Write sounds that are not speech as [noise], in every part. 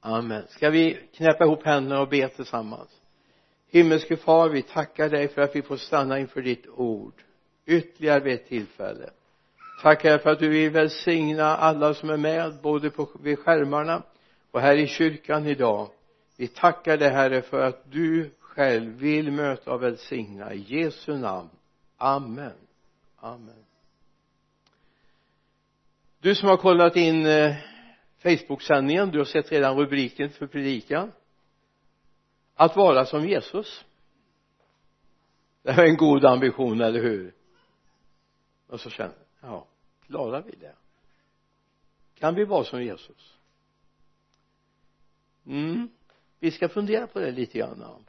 amen. Ska vi knäppa ihop händerna och be tillsammans? Himmelske far vi tackar dig för att vi får stanna inför ditt ord. Ytterligare vid ett tillfälle. Tackar för att du vill välsigna alla som är med både på, vid skärmarna och här i kyrkan idag. Vi tackar dig herre för att du själv vill möta och välsigna. I Jesu namn. Amen. Amen. Du som har kollat in eh, Facebook-sändningen du har sett redan rubriken för predikan. Att vara som Jesus. Det är en god ambition, eller hur? Och så känner ja, klarar vi det? Kan vi vara som Jesus? Mm. Vi ska fundera på det lite grann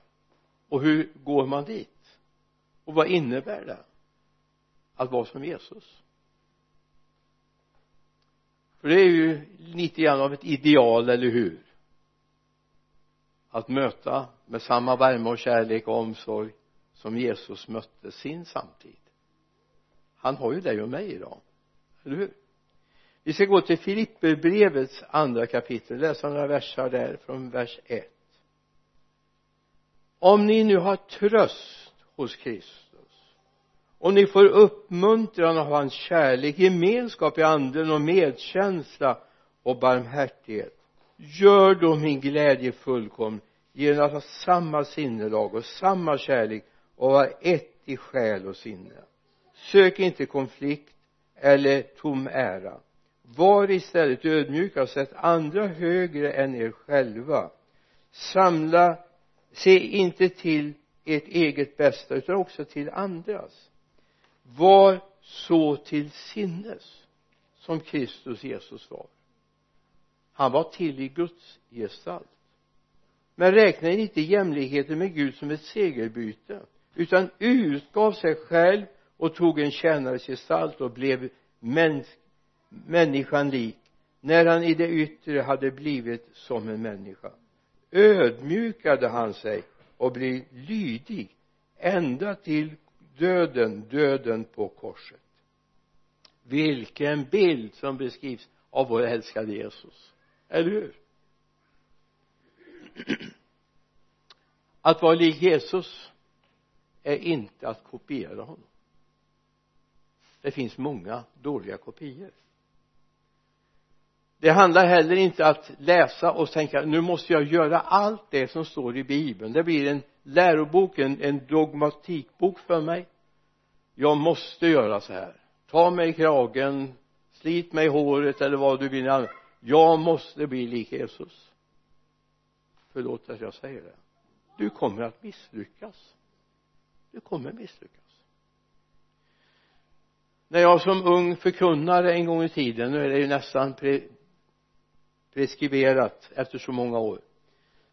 och hur går man dit? Och vad innebär det? Att vara som Jesus? För det är ju lite grann av ett ideal, eller hur? Att möta med samma värme och kärlek och omsorg som Jesus mötte sin samtid. Han har ju dig och mig idag eller hur? Vi ska gå till Filipperbrevets andra kapitel läsa några versar där från vers 1 om ni nu har tröst hos Kristus och ni får uppmuntran av hans kärlek, gemenskap i anden och medkänsla och barmhärtighet. Gör då min glädje fullkomlig genom att ha samma sinnelag och samma kärlek och vara ett i själ och sinne. Sök inte konflikt eller tom ära. Var istället ödmjuka och sätt andra högre än er själva. Samla se inte till ert eget bästa utan också till andras var så till sinnes som Kristus Jesus var. Han var till i Guds gestalt. Men räknade inte jämlikheten med Gud som ett segerbyte utan utgav sig själv och tog en tjänares gestalt och blev mäns människan lik när han i det yttre hade blivit som en människa. Ödmjukade han sig och blev lydig ända till döden, döden på korset. Vilken bild som beskrivs av vår älskade Jesus. Eller hur? [clears throat] Att vara lik Jesus är inte att kopiera honom. Det finns många dåliga kopior. Det handlar heller inte att läsa och tänka nu måste jag göra allt det som står i bibeln. Det blir en lärobok, en, en dogmatikbok för mig jag måste göra så här. Ta mig i kragen slit mig i håret eller vad du vill. Jag måste bli lik Jesus. Förlåt att jag säger det. Du kommer att misslyckas. Du kommer misslyckas. När jag som ung förkunnare en gång i tiden nu är det ju nästan pre preskriberat efter så många år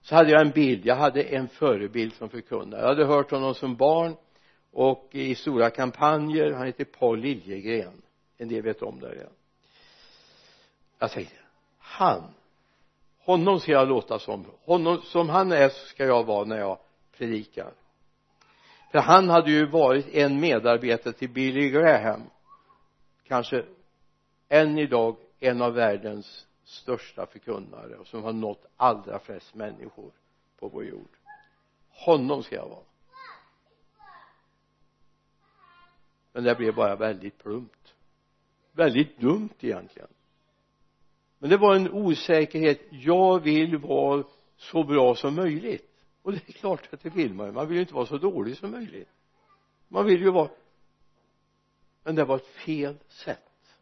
så hade jag en bild, jag hade en förebild som förkunnare. Jag hade hört honom som barn och i stora kampanjer han heter Paul Liljegren. En del vet om det redan. Jag tänkte han honom ska jag låta som honom som han är ska jag vara när jag predikar. För han hade ju varit en medarbetare till Billy Graham. Kanske än idag en av världens största förkunnare och som har nått allra flest människor på vår jord. Honom ska jag vara. Men det blev bara väldigt plumpt. Väldigt dumt egentligen. Men det var en osäkerhet. Jag vill vara så bra som möjligt. Och det är klart att det vill man man vill ju inte vara så dålig som möjligt. Man vill ju vara men det var ett fel sätt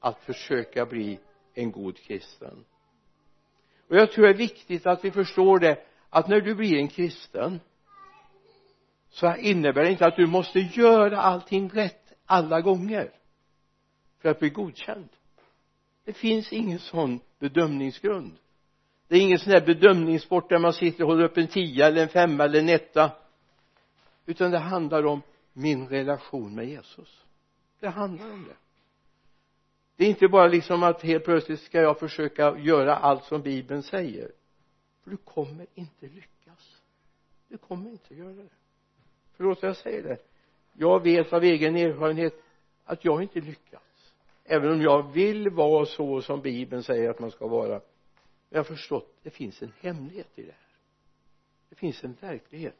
att försöka bli en god kristen. Och jag tror det är viktigt att vi förstår det att när du blir en kristen så innebär det inte att du måste göra allting rätt alla gånger för att bli godkänd. Det finns ingen sån bedömningsgrund. Det är ingen sån där bedömningssport där man sitter och håller upp en tia eller en femma eller en etta utan det handlar om min relation med Jesus. Det handlar om det. Det är inte bara liksom att helt plötsligt ska jag försöka göra allt som bibeln säger. För du kommer inte lyckas. Du kommer inte göra det förlåt att jag säger det. Jag vet av egen erfarenhet att jag inte lyckats. Även om jag vill vara så som bibeln säger att man ska vara. Jag har förstått det finns en hemlighet i det här. Det finns en verklighet.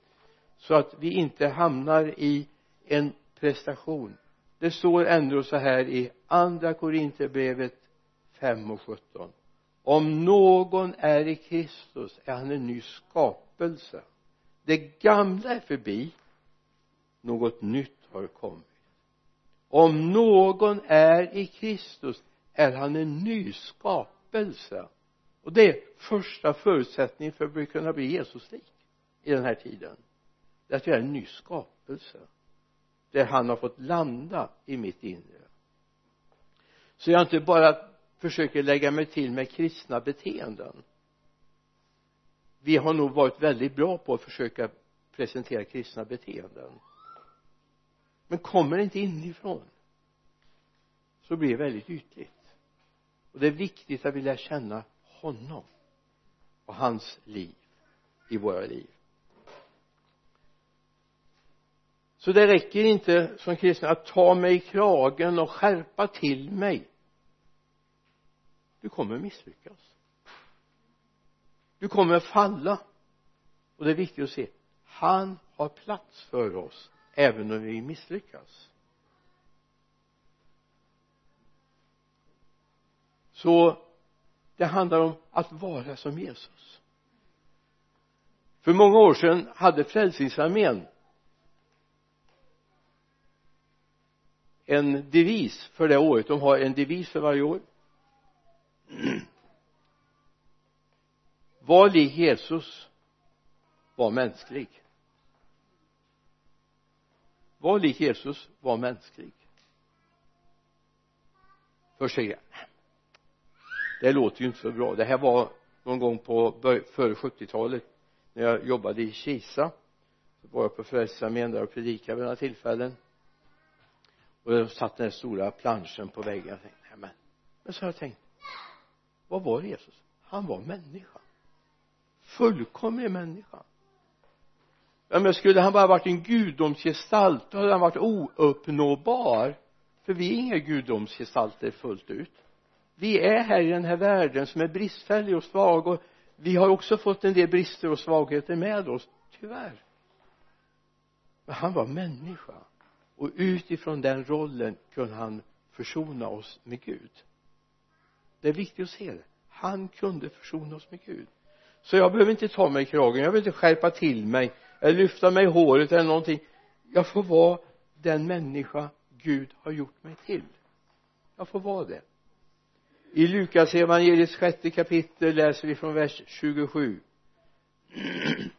Så att vi inte hamnar i en prestation. Det står ändå så här i andra korinterbrevet 5 och 17 om någon är i Kristus är han en ny skapelse. Det gamla är förbi något nytt har kommit. Om någon är i Kristus är han en ny skapelse. Och det är första förutsättningen för att kunna bli Jesuslik i den här tiden. Det är att vi är en ny skapelse där han har fått landa i mitt inre. Så jag inte bara försöker lägga mig till med kristna beteenden. Vi har nog varit väldigt bra på att försöka presentera kristna beteenden men kommer det inte inifrån så blir det väldigt ytligt. Och det är viktigt att vi lär känna honom och hans liv i våra liv. Så det räcker inte som kristen att ta mig i kragen och skärpa till mig. Du kommer misslyckas. Du kommer falla. Och det är viktigt att se han har plats för oss även om vi misslyckas. Så det handlar om att vara som Jesus. För många år sedan hade frälsningsarmén en devis för det året. De har en devis för varje år. Var lik Jesus var mänsklig var lik Jesus var mänsklig. Först säger jag det låter ju inte så bra. Det här var någon gång på före 70-talet när jag jobbade i Kisa. Så var jag på Frälsningsarmén där och predikade vid några tillfällen. Och jag satt den där stora planschen på väggen jag tänkte nej men men så har jag tänkt vad var Jesus? Han var människa. Fullkomlig människa ja men skulle han bara varit en gudomsgestalt då hade han varit ouppnåbar. För vi är inga gudomsgestalter fullt ut. Vi är här i den här världen som är bristfällig och svag och vi har också fått en del brister och svagheter med oss tyvärr. Men han var människa och utifrån den rollen kunde han försona oss med Gud. Det är viktigt att se det. Han kunde försona oss med Gud. Så jag behöver inte ta mig i kragen jag behöver inte skärpa till mig eller lyfta mig i håret eller någonting. Jag får vara den människa Gud har gjort mig till. Jag får vara det. I Lukas evangeliets sjätte kapitel läser vi från vers 27 [clears throat]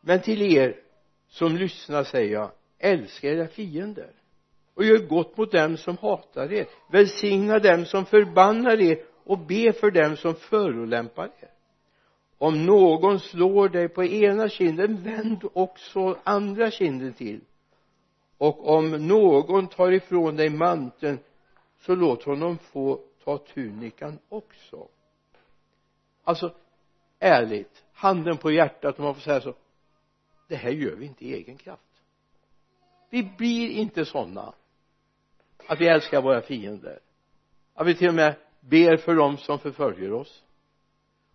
men till er som lyssnar säger jag älska era fiender och gör gott mot dem som hatar er. Välsigna dem som förbannar er och be för dem som förolämpar er om någon slår dig på ena kinden vänd också andra kinden till. Och om någon tar ifrån dig manteln så låt honom få ta tunikan också. Alltså ärligt handen på hjärtat om man får säga så. Det här gör vi inte i egen kraft. Vi blir inte sådana att vi älskar våra fiender. Att vi till och med ber för dem som förföljer oss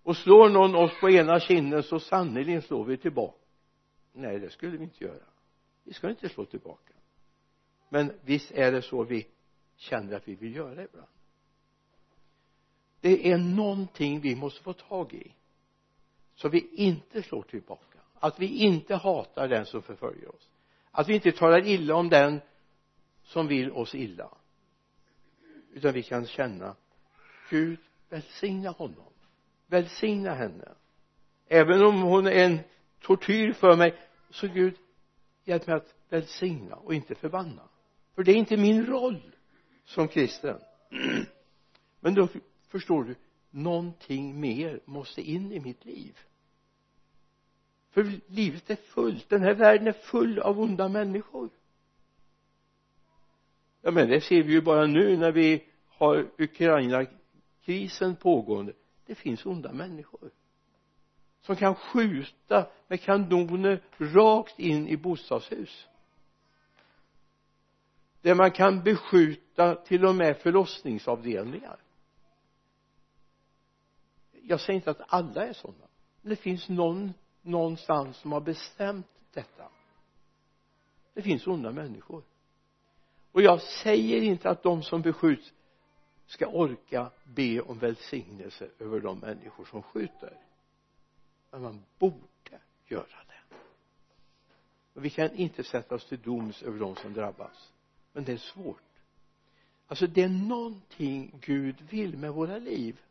och slår någon oss på ena kinden så sannerligen slår vi tillbaka. Nej det skulle vi inte göra. Vi ska inte slå tillbaka. Men visst är det så vi känner att vi vill göra ibland. Det är någonting vi måste få tag i så vi inte slår tillbaka. Att vi inte hatar den som förföljer oss. Att vi inte talar illa om den som vill oss illa. Utan vi kan känna Gud välsigna honom välsigna henne. Även om hon är en tortyr för mig så Gud hjälp mig att välsigna och inte förbanna. För det är inte min roll som kristen. [clears throat] Men då förstår du någonting mer måste in i mitt liv. För livet är fullt. Den här världen är full av onda människor. Ja men det ser vi ju bara nu när vi har Ukraina-krisen pågående det finns onda människor som kan skjuta med kanoner rakt in i bostadshus. Där man kan beskjuta till och med förlossningsavdelningar. Jag säger inte att alla är sådana men det finns någon någonstans som har bestämt detta. Det finns onda människor. Och jag säger inte att de som beskjuts ska orka be om välsignelse över de människor som skjuter. Men man borde göra det. Och vi kan inte sätta oss till doms över de som drabbas. Men det är svårt. Alltså det är någonting Gud vill med våra liv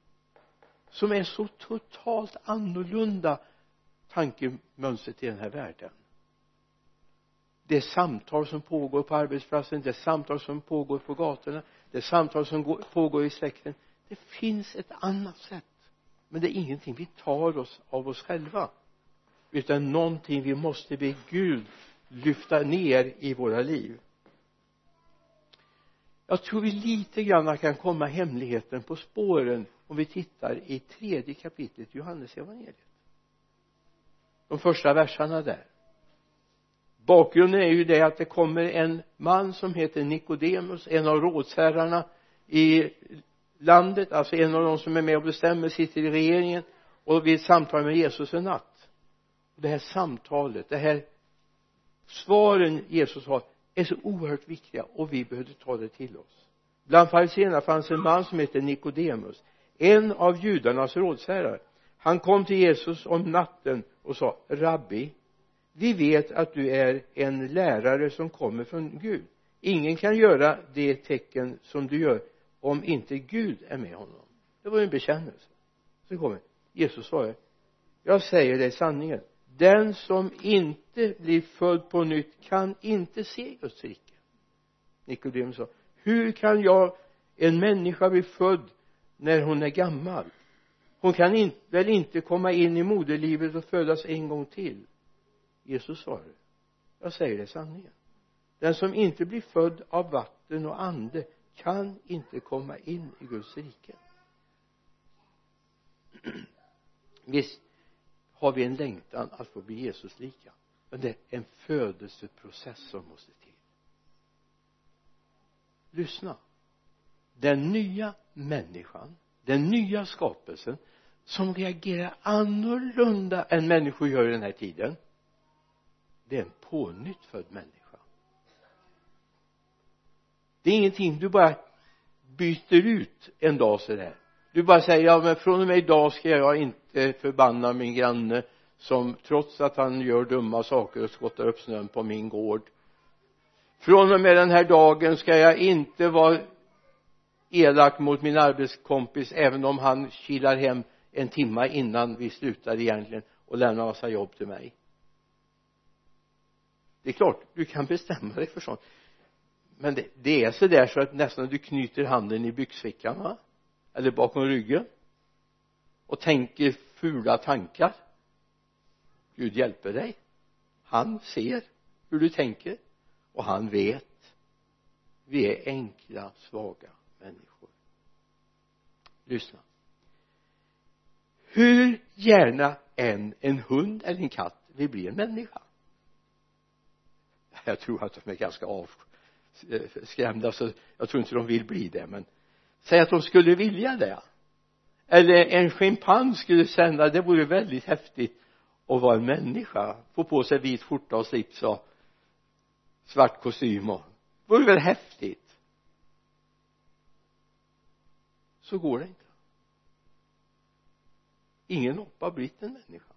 som är så totalt annorlunda tankemönstret i den här världen. Det samtal som pågår på arbetsplatsen det samtal som pågår på gatorna det samtal som går, pågår i släkten. Det finns ett annat sätt. Men det är ingenting vi tar oss av oss själva. Utan någonting vi måste be Gud lyfta ner i våra liv. Jag tror vi lite grann kan komma hemligheten på spåren om vi tittar i tredje kapitlet Johannes evangeliet. De första verserna där bakgrunden är ju det att det kommer en man som heter Nikodemus en av rådsherrarna i landet alltså en av de som är med och bestämmer sitter i regeringen och vill samtal med Jesus en natt. Det här samtalet det här svaren Jesus har är så oerhört viktiga och vi behövde ta det till oss. Bland fariséerna fanns en man som hette Nikodemus en av judarnas rådsherrar. Han kom till Jesus om natten och sa rabbi vi vet att du är en lärare som kommer från Gud. Ingen kan göra det tecken som du gör om inte Gud är med honom. Det var ju en bekännelse. Så kommer Jesus svarar jag säger dig sanningen. Den som inte blir född på nytt kan inte se Guds rike. Nikodemus sa hur kan jag en människa bli född när hon är gammal? Hon kan in, väl inte komma in i moderlivet och födas en gång till. Jesus svarade jag säger det sanningen. Den som inte blir född av vatten och ande kan inte komma in i Guds rike. [clears throat] Visst har vi en längtan att få bli Jesus lika men det är en födelseprocess som måste till. Lyssna. Den nya människan den nya skapelsen som reagerar annorlunda än människor gör i den här tiden det är en pånyttfödd människa. Det är ingenting du bara byter ut en dag sådär du bara säger ja men från och med idag ska jag inte förbanna min granne som trots att han gör dumma saker och skottar upp snön på min gård. Från och med den här dagen ska jag inte vara elak mot min arbetskompis även om han kilar hem en timma innan vi slutar egentligen och lämnar massa jobb till mig det är klart du kan bestämma dig för sånt. Men det, det är så där så att nästan du knyter handen i byxfickan va? Eller bakom ryggen. Och tänker fula tankar. Gud hjälper dig. Han ser hur du tänker. Och han vet. Vi är enkla svaga människor. Lyssna. Hur gärna än en hund eller en katt vill bli en människa [laughs] jag tror att de är ganska avskrämda eh, så jag tror inte de vill bli det men säg att de skulle vilja det. Eller en schimpans skulle känna det vore väldigt häftigt att vara en människa få på sig vit skjorta och slips och svart kostym och det vore väl häftigt. Så går det inte. Ingen apa har blivit en människa.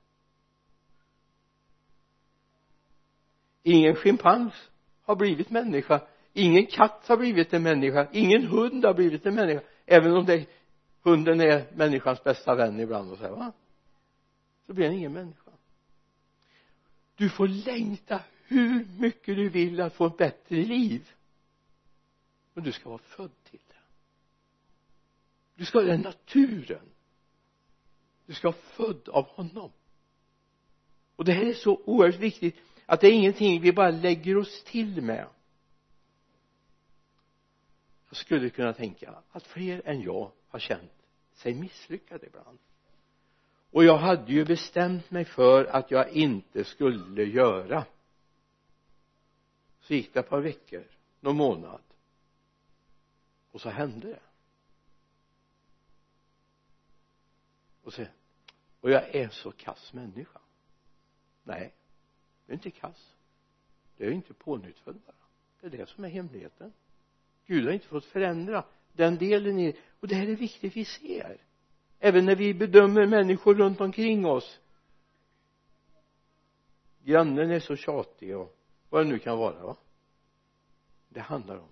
Ingen schimpans har blivit människa. Ingen katt har blivit en människa. Ingen hund har blivit en människa. Även om det, hunden är människans bästa vän ibland och så här, va? Så blir den ingen människa. Du får längta hur mycket du vill att få ett bättre liv. Men du ska vara född till det. Du ska ha den naturen. Du ska vara född av honom. Och det här är så oerhört viktigt att det är ingenting vi bara lägger oss till med. Jag skulle kunna tänka att fler än jag har känt sig misslyckade ibland. Och jag hade ju bestämt mig för att jag inte skulle göra. Så gick det ett par veckor någon månad. Och så hände det. Och så, och jag är så kass människa. Nej du är inte kass. Du är inte pånyttfödd bara det är det som är hemligheten. Gud har inte fått förändra den delen i och det här är viktigt vi ser. Även när vi bedömer människor runt omkring oss. Grannen är så tjatig och vad det nu kan vara va? Det handlar om.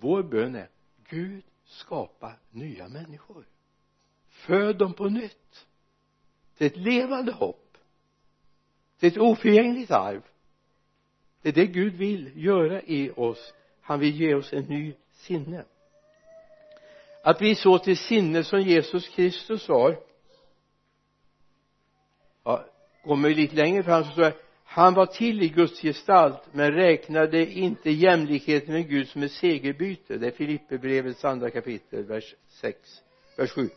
Vår bön är Gud skapa nya människor. Föd dem på nytt. Till ett levande hopp det är ett oförgängligt arv. Det är det Gud vill göra i oss. Han vill ge oss en ny sinne. Att vi så till sinne som Jesus Kristus var ja, kommer vi lite längre fram så står det han var till i Guds gestalt men räknade inte jämlikheten med Gud som ett segerbyte. Det är Filipperbrevets andra kapitel vers 6 vers 7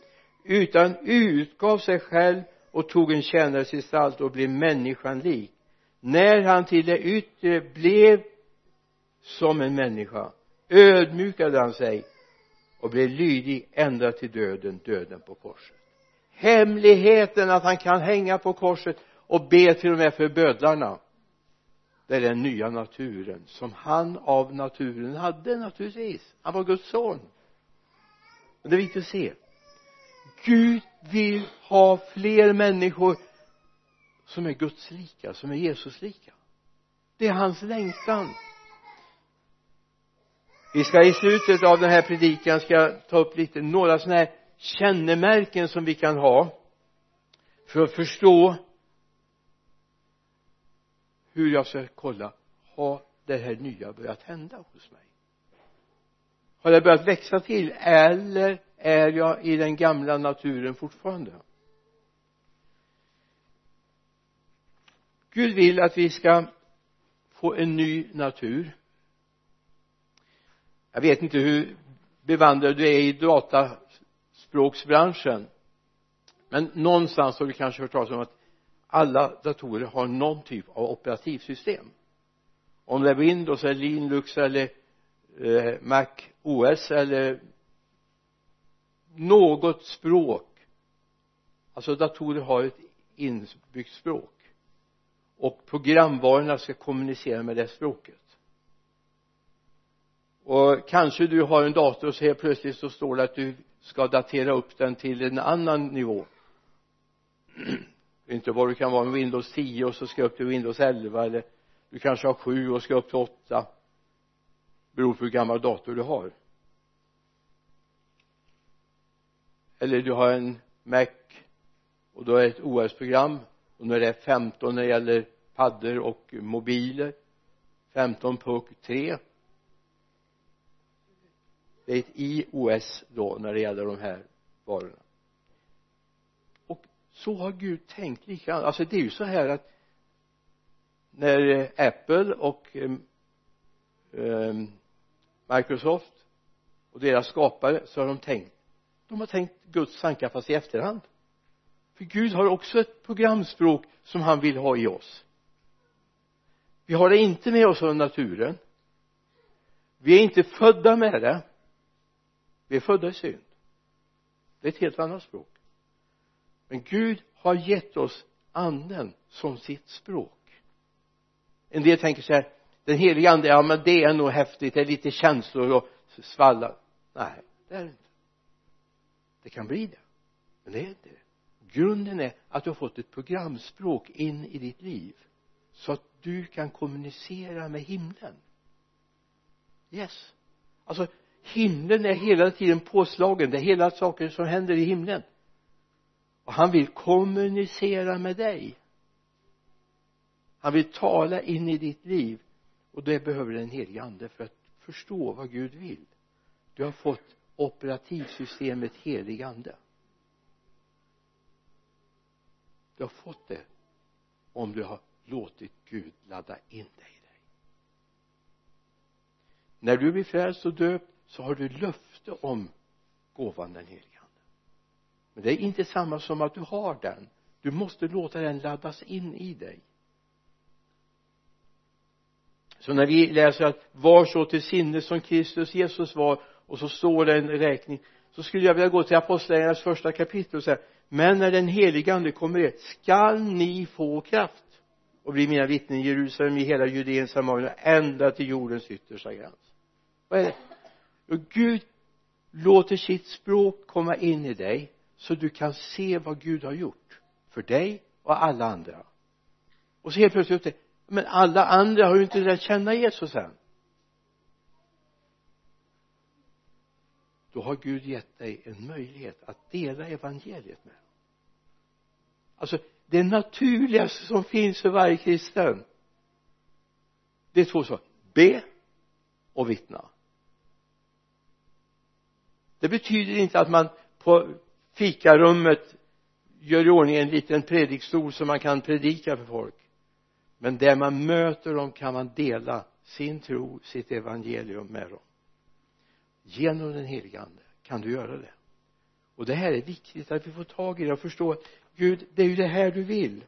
utan utgav sig själv och tog en tjänares gestalt och blev människan lik. När han till det yttre blev som en människa ödmjukade han sig och blev lydig ända till döden, döden på korset. Hemligheten att han kan hänga på korset och be till och med för bödlarna det är den nya naturen som han av naturen hade naturligtvis. Han var Guds son. Men det är viktigt att se. Gud vill ha fler människor som är gudslika, som är jesuslika. Det är hans längtan. Vi ska i slutet av den här predikan ska jag ta upp lite några sådana här kännemärken som vi kan ha för att förstå hur jag ska kolla har det här nya börjat hända hos mig? Har det börjat växa till eller är jag i den gamla naturen fortfarande? Gud vill att vi ska få en ny natur. Jag vet inte hur bevandrad du är i dataspråksbranschen men någonstans har du kanske hört talas om att alla datorer har någon typ av operativsystem. Om det är Windows eller Linux eller eh, Mac OS eller något språk. Alltså datorer har ett inbyggt språk. Och programvarorna ska kommunicera med det språket. Och kanske du har en dator och så helt plötsligt så står det att du ska datera upp den till en annan nivå. Inte vad du kan vara med Windows 10 och så ska upp till Windows 11 eller du kanske har 7 och ska upp till 8 beror på hur gammal dator du har. Eller du har en Mac och då är det ett OS-program och nu är det 15 när det gäller paddor och mobiler. 15.3 det är ett iOS då när det gäller de här varorna. Och så har Gud tänkt likadant alltså det är ju så här att när eh, Apple och eh Microsoft och deras skapare så har de tänkt de har tänkt Guds tankar fast i efterhand. För Gud har också ett programspråk som han vill ha i oss. Vi har det inte med oss av naturen. Vi är inte födda med det. Vi är födda i synd. Det är ett helt annat språk. Men Gud har gett oss anden som sitt språk. En del tänker så här den heliga ande, ja men det är nog häftigt, det är lite känslor och svallar. Nej det är det inte det kan bli det. Men det är inte det. Grunden är att du har fått ett programspråk in i ditt liv så att du kan kommunicera med himlen. Yes. Alltså himlen är hela tiden påslagen. Det är hela saker som händer i himlen. Och han vill kommunicera med dig. Han vill tala in i ditt liv. Och det behöver den helige ande för att förstå vad Gud vill. Du har fått operativsystemet helig ande. Du har fått det om du har låtit Gud ladda in dig i dig. När du blir frälst och döpt så har du löfte om gåvan den helige ande. Men det är inte samma som att du har den. Du måste låta den laddas in i dig. Så när vi läser att var så till sinne som Kristus Jesus var och så står det en räkning. Så skulle jag vilja gå till apostlagärningarnas första kapitel och säga men när den helige ande kommer er skall ni få kraft och bli mina vittnen i Jerusalem, i hela Judeen, Samarien ända till jordens yttersta gräns. Vad är det? Och Gud låter sitt språk komma in i dig så du kan se vad Gud har gjort för dig och alla andra. Och så helt plötsligt men alla andra har ju inte lärt känna Jesus än. Då har Gud gett dig en möjlighet att dela evangeliet med. Alltså det naturligaste som finns för varje kristen det är två saker. Be och vittna. Det betyder inte att man på fikarummet gör i ordning en liten predikstol så man kan predika för folk. Men där man möter dem kan man dela sin tro, sitt evangelium med dem genom den helige ande kan du göra det. Och det här är viktigt att vi får tag i. Det och förstå att Gud, det är ju det här du vill.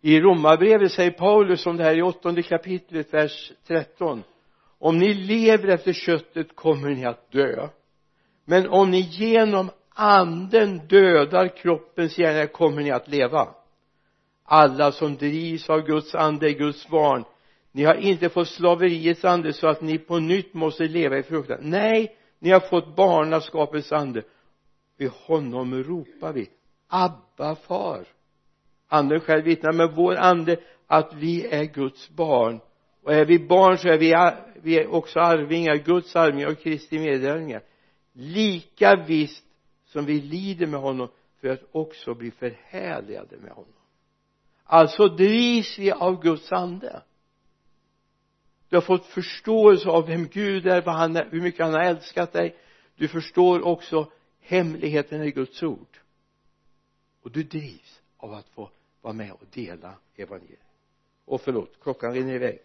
I romarbrevet säger Paulus om det här i åttonde kapitlet vers 13 om ni lever efter köttet kommer ni att dö. Men om ni genom anden dödar kroppens gärningar kommer ni att leva. Alla som drivs av Guds ande är Guds barn ni har inte fått slaveriets ande så att ni på nytt måste leva i fruktan. Nej ni har fått barnaskapets ande. Vid honom ropar vi Abba far. Anden själv vittnar med vår ande att vi är Guds barn. Och är vi barn så är vi, vi är också arvingar, Guds arvingar och Kristi medlärjungar lika visst som vi lider med honom för att också bli förhärligade med honom. Alltså drivs vi av Guds ande du har fått förståelse av vem Gud är, vad han är, hur mycket han har älskat dig. Du förstår också hemligheten i Guds ord. Och du drivs av att få vara med och dela evangeliet. Och förlåt, klockan rinner iväg.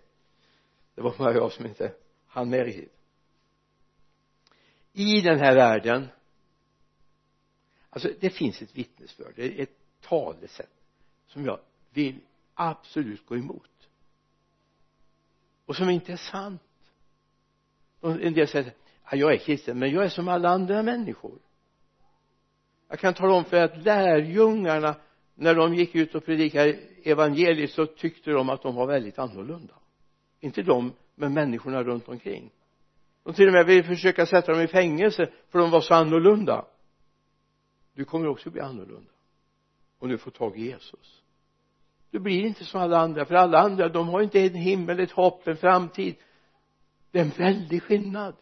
Det var bara jag som inte hann med riktigt. I den här världen alltså det finns ett vittnesbörd det är ett talesätt som jag vill absolut gå emot och som inte är sant. Och en del säger ja, jag är kristen men jag är som alla andra människor. Jag kan tala om för att lärjungarna när de gick ut och predikade evangeliet så tyckte de att de var väldigt annorlunda. Inte de men människorna runt omkring. De till och med ville försöka sätta dem i fängelse för de var så annorlunda. Du kommer också bli annorlunda. Om du får tag i Jesus du blir inte som alla andra för alla andra de har inte en himmel, ett hopp, en framtid. Det är en väldig skillnad.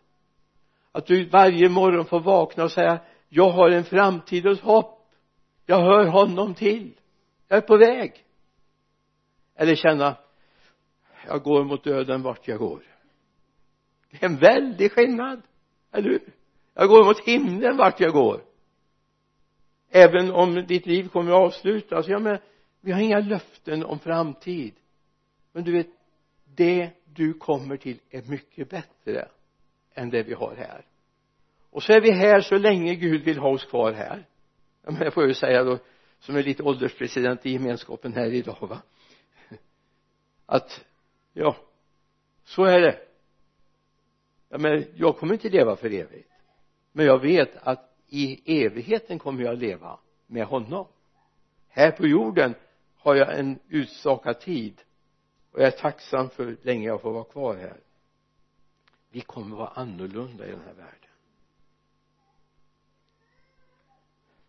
Att du varje morgon får vakna och säga jag har en framtid och ett hopp. Jag hör honom till. Jag är på väg. Eller känna jag går mot döden vart jag går. Det är en väldig skillnad eller hur? Jag går mot himlen vart jag går. Även om ditt liv kommer att avslutas ja men vi har inga löften om framtid. Men du vet det du kommer till är mycket bättre än det vi har här. Och så är vi här så länge Gud vill ha oss kvar här. Ja, men jag får ju säga då som är lite ålderspresident i gemenskapen här idag va? Att ja så är det. Ja, men jag kommer inte leva för evigt. Men jag vet att i evigheten kommer jag leva med honom. Här på jorden har jag en utstakad tid och jag är tacksam för hur länge jag får vara kvar här. Vi kommer vara annorlunda i den här världen.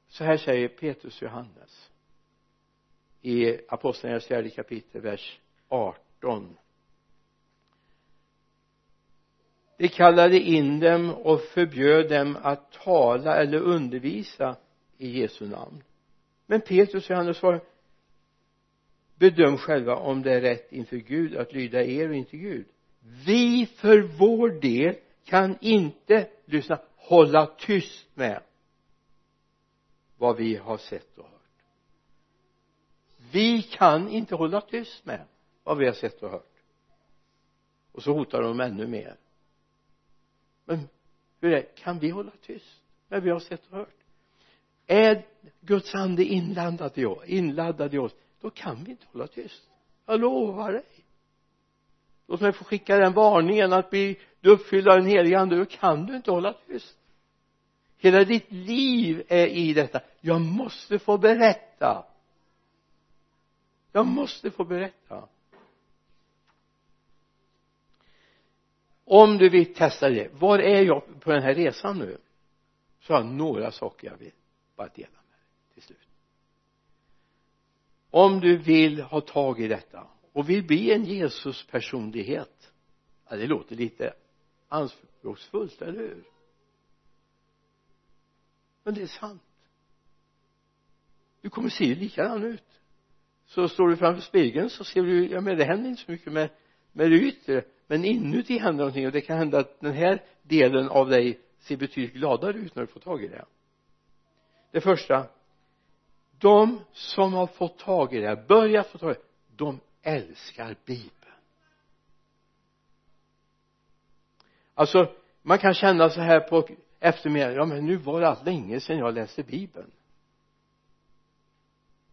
Så här säger Petrus Johannes i apostlagärningarnas fjärde kapitel vers 18 de kallade in dem och förbjöd dem att tala eller undervisa i Jesu namn. Men Petrus och Johannes svarade bedöm själva om det är rätt inför Gud att lyda er och inte Gud. Vi för vår del kan inte lyssna hålla tyst med vad vi har sett och hört. Vi kan inte hålla tyst med vad vi har sett och hört. Och så hotar de ännu mer. Men hur är det kan vi hålla tyst när vi har sett och hört? Är Guds ande inladdad i oss, inladdad i oss? Då kan vi inte hålla tyst. Jag lovar dig. Låt mig få skicka den varningen att bli du uppfylld av den helige ande. Då kan du inte hålla tyst. Hela ditt liv är i detta. Jag måste få berätta. Jag måste få berätta. Om du vill testa det var är jag på den här resan nu? Så har jag några saker jag vill bara dela med dig till slut om du vill ha tag i detta och vill bli en Jesus personlighet ja det låter lite anspråksfullt, eller hur? Men det är sant. Du kommer se likadan ut. Så står du framför spegeln så ser du ja men det händer inte så mycket med med det yttre men inuti händer någonting och det kan hända att den här delen av dig ser betydligt gladare ut när du får tag i det. Det första de som har fått tag i det börjat få tag i det de älskar bibeln. Alltså man kan känna så här på eftermiddagen ja men nu var det allt länge sedan jag läste bibeln.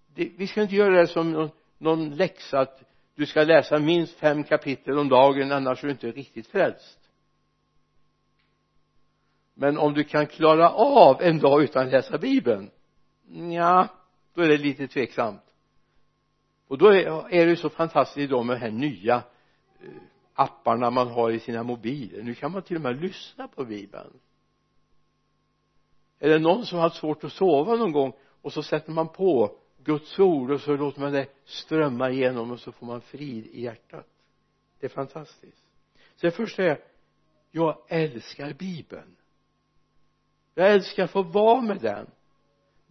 Det, vi ska inte göra det som någon, någon läxa att du ska läsa minst fem kapitel om dagen annars är du inte riktigt frälst. Men om du kan klara av en dag utan att läsa bibeln ja då är det lite tveksamt. Och då är, det det så fantastiskt idag med de här nya eh, apparna man har i sina mobiler. Nu kan man till och med lyssna på bibeln. Är det någon som har haft svårt att sova någon gång och så sätter man på Guds ord och så låter man det strömma igenom och så får man frid i hjärtat? Det är fantastiskt. Så det första är jag älskar bibeln. Jag älskar att få vara med den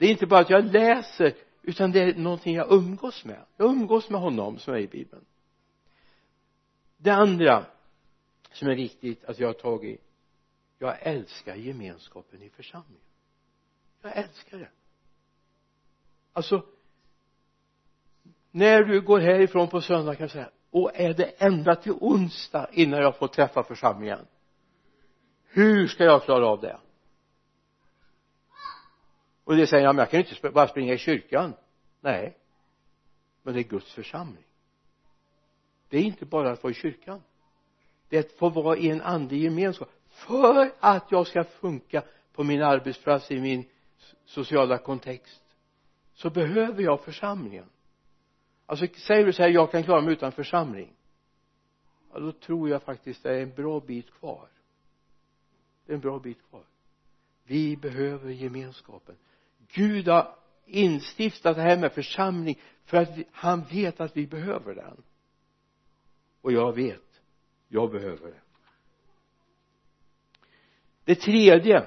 det är inte bara att jag läser utan det är någonting jag umgås med. Jag umgås med honom som är i bibeln. Det andra som är viktigt att jag har tagit jag älskar gemenskapen i församlingen. Jag älskar det. Alltså när du går härifrån på söndag kan du säga och är det ända till onsdag innan jag får träffa församlingen? Hur ska jag klara av det? Och det säger han men jag kan ju inte bara springa i kyrkan. Nej. Men det är Guds församling. Det är inte bara att vara i kyrkan. Det är att få vara i en andlig gemenskap. För att jag ska funka på min arbetsplats i min sociala kontext så behöver jag församlingen. Alltså säger du så här jag kan klara mig utan församling. Ja då tror jag faktiskt det är en bra bit kvar. Det är en bra bit kvar. Vi behöver gemenskapen. Gud har instiftat det här med församling för att han vet att vi behöver den. Och jag vet jag behöver det. Det tredje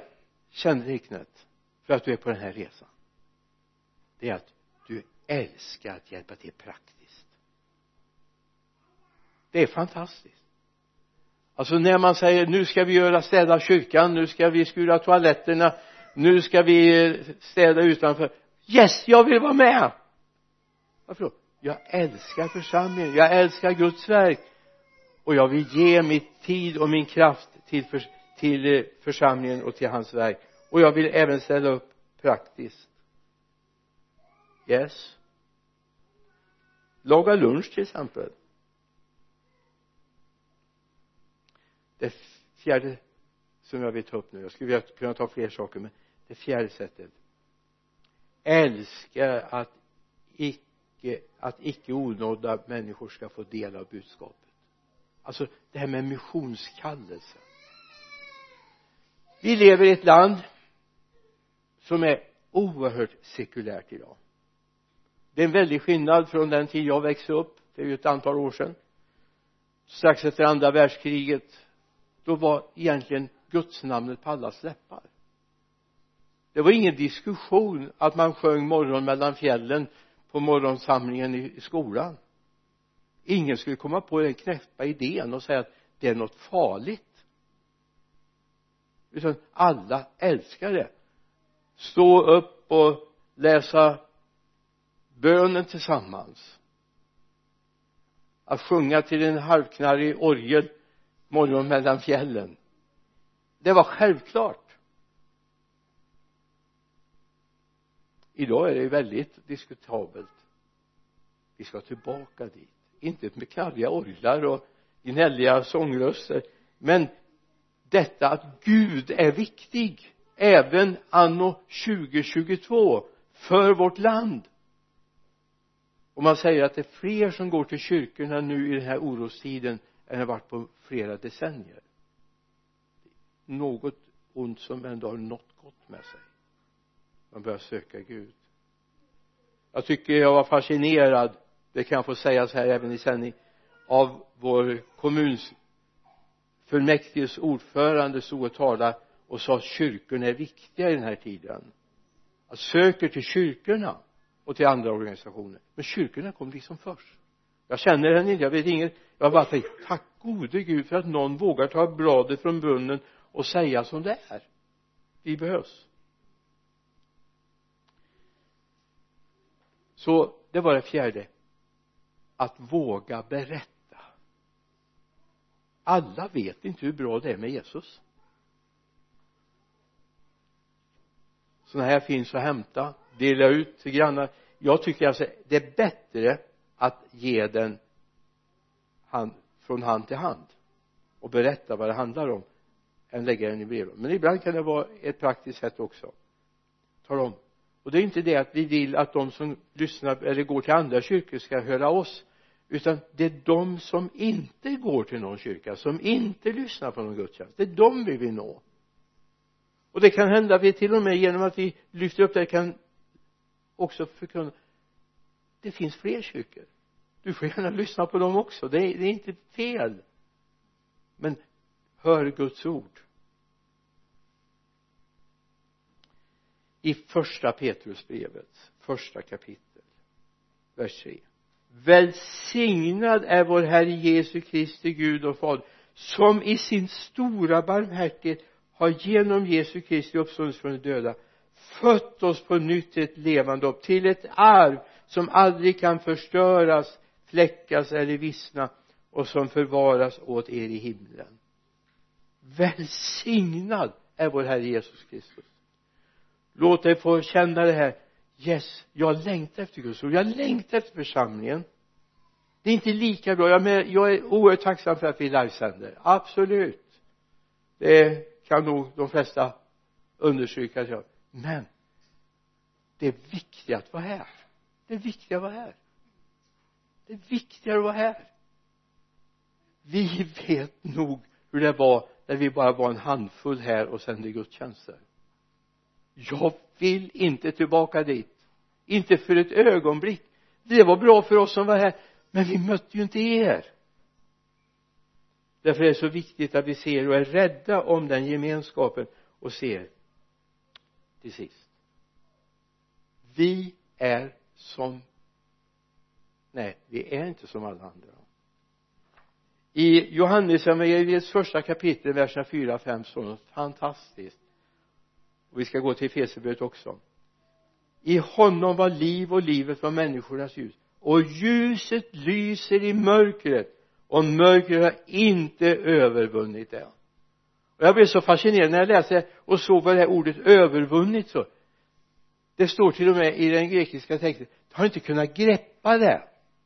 kännetecknet för att du är på den här resan det är att du älskar att hjälpa till praktiskt. Det är fantastiskt. Alltså när man säger nu ska vi göra städa kyrkan nu ska vi skura toaletterna nu ska vi städa utanför. Yes jag vill vara med! Varför då? Jag älskar församlingen. Jag älskar Guds verk. Och jag vill ge mitt tid och min kraft till, för, till eh, församlingen och till hans verk. Och jag vill även ställa upp praktiskt. Yes. Laga lunch till exempel. Det fjärde som jag vill ta upp nu. Jag skulle vilja kunna ta fler saker men det fjärde sättet älska att icke att icke onådda människor ska få del av budskapet. Alltså det här med missionskallelse vi lever i ett land som är oerhört sekulärt idag. Det är en väldig skillnad från den tid jag växte upp. Det är ju ett antal år sedan. Strax efter andra världskriget då var egentligen gudsnamnet på allas läppar det var ingen diskussion att man sjöng morgon mellan fjällen på morgonsamlingen i, skolan. Ingen skulle komma på den knäppa idén och säga att det är något farligt. Utan alla älskar det. Stå upp och läsa bönen tillsammans. Att sjunga till en halvknarrig orgel morgon mellan fjällen. Det var självklart. Idag är det väldigt diskutabelt. Vi ska tillbaka dit. Inte med knarriga orglar och gnälliga sångröster. Men detta att Gud är viktig även anno 2022 för vårt land. Och man säger att det är fler som går till kyrkorna nu i den här orostiden än det varit på flera decennier. Något ont som ändå har något gott med sig man börjar söka Gud. Jag tycker jag var fascinerad det kan jag få säga så här även i sändning av vår kommuns fullmäktiges ordförande stod och talade och sa att kyrkorna är viktiga i den här tiden. Att söker till kyrkorna och till andra organisationer men kyrkorna kom liksom först. Jag känner henne inte, jag vet inget. Jag bara tänkt tack gode gud för att någon vågar ta bladet från brunnen och säga som det är. Vi behövs. Så det var det fjärde. Att våga berätta. Alla vet inte hur bra det är med Jesus. Sådana här finns att hämta dela ut till grannar. Jag tycker alltså det är bättre att ge den hand, från hand till hand och berätta vad det handlar om än lägga den i brevlådan. men ibland kan det vara ett praktiskt sätt också. Tala om och det är inte det att vi vill att de som lyssnar eller går till andra kyrkor ska höra oss utan det är de som inte går till någon kyrka som inte lyssnar på någon gudstjänst. Det är de vi vill nå. Och det kan hända att vi till och med genom att vi lyfter upp det kan också förkunna. Det finns fler kyrkor. Du får gärna lyssna på dem också. Det är, det är inte fel. Men hör Guds ord. I första petrusbrevet första kapitel vers 3 välsignad är vår Herre Jesu Kristi Gud och Fader som i sin stora barmhärtighet har genom Jesu Kristi uppståndelse från de döda fött oss på nytt till ett levande hopp till ett arv som aldrig kan förstöras fläckas eller vissna och som förvaras åt er i himlen. Välsignad är vår Herre Jesus Kristus låt dig få känna det här. Yes jag längtar efter Guds ord. Jag längtar efter församlingen. Det är inte lika bra. Jag, med, jag är oerhört tacksam för att vi livesänder absolut. Det kan nog de flesta understryka att jag. Men det är viktigt att vara här. Det är viktigt att vara här. Det är viktigare att vara här. Vi [laughs] vet nog hur det var när vi bara var en handfull här och sände gudstjänster jag vill inte tillbaka dit. Inte för ett ögonblick. Det var bra för oss som var här men vi mötte ju inte er. Därför är det så viktigt att vi ser och är rädda om den gemenskapen och ser till sist. Vi är som nej vi är inte som alla andra. I Johannesevangeliets första kapitel verserna 4 5 står något fantastiskt och vi ska gå till Efesierbrevet också. I honom var liv och livet var människornas ljus. Och ljuset lyser i mörkret. Och mörkret har inte övervunnit det. Och jag blev så fascinerad när jag läste och såg vad det här ordet övervunnit så. Det står till och med i den grekiska texten har inte kunnat greppa det.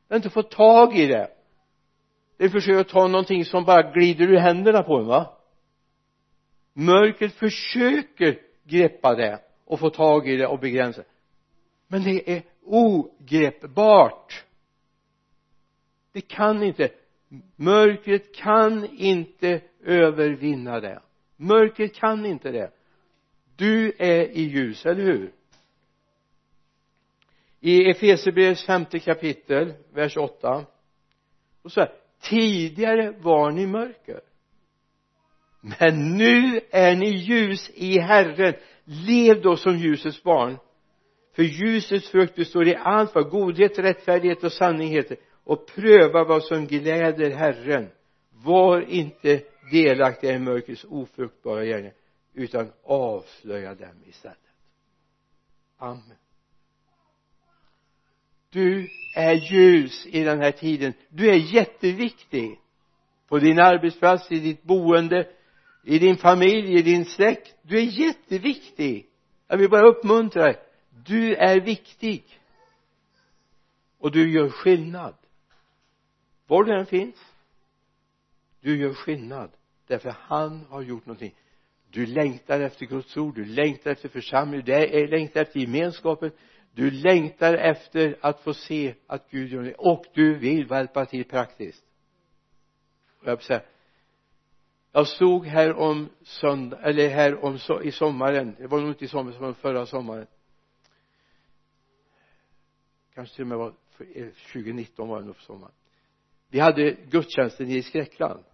Har inte fått tag i det. Det försöker ta någonting som bara glider ur händerna på en va? Mörkret försöker greppa det och få tag i det och begränsa men det är ogreppbart. Det kan inte mörkret kan inte övervinna det. Mörkret kan inte det. Du är i ljus, eller hur? I Efesierbrevets femte kapitel vers 8 och så här tidigare var ni mörker men nu är ni ljus i Herren. Lev då som ljusets barn. För ljusets frukt består i allt vad godhet, rättfärdighet och sanning heter. Och pröva vad som gläder Herren. Var inte delaktiga i mörkrets ofruktbara gärningar utan avslöja dem istället. Amen. Du är ljus i den här tiden. Du är jätteviktig på din arbetsplats, i ditt boende i din familj, i din släkt. Du är jätteviktig. Jag vill bara uppmuntra dig. Du är viktig. Och du gör skillnad. Var du än finns. Du gör skillnad. Därför han har gjort någonting. Du längtar efter Guds ord. Du längtar efter församlingen du längtar efter gemenskapen. Du längtar efter att få se att Gud gör det och du vill hjälpa till praktiskt. Och jag säga jag stod här om söndag eller här om so i sommaren. Det var nog inte i sommar som förra sommaren. Kanske till och med var 2019 eh, var det nog på sommaren. Vi hade gudstjänsten i Skräckland.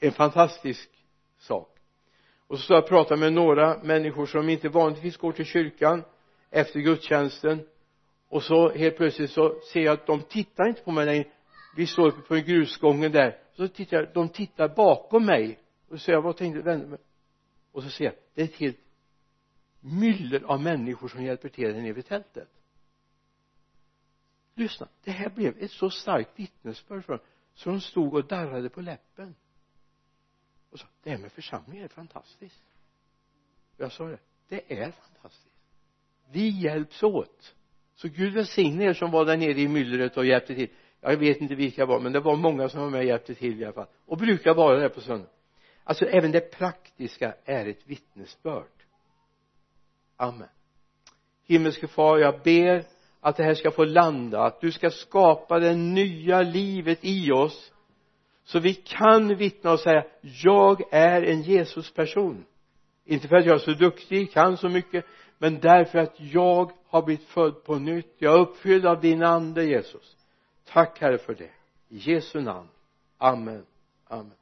En fantastisk sak. Och så stod jag och pratade med några människor som inte vanligtvis går till kyrkan efter gudstjänsten. Och så helt plötsligt så ser jag att de tittar inte på mig längre vi står uppe på en grusgången där. Så tittar jag de tittar bakom mig. Och så jag vad tänkte vända och så ser jag det är ett helt myller av människor som hjälper till där nere vid tältet. Lyssna det här blev ett så starkt vittnesbörd för dem så de stod och darrade på läppen. Och sa det här med församlingen är fantastiskt. Jag sa det det är fantastiskt. Vi hjälps åt. Så Gud välsigne er som var där nere i myllret och hjälpte till jag vet inte vilka det var men det var många som var med och hjälpte till i alla fall. Och brukar vara där på söndag. Alltså även det praktiska är ett vittnesbörd. Amen. Himmelske far jag ber att det här ska få landa att du ska skapa det nya livet i oss så vi kan vittna och säga jag är en Jesusperson. Inte för att jag är så duktig, kan så mycket men därför att jag har blivit född på nytt. Jag är uppfylld av din ande Jesus tack herre för det. I Jesu namn. Amen. Amen.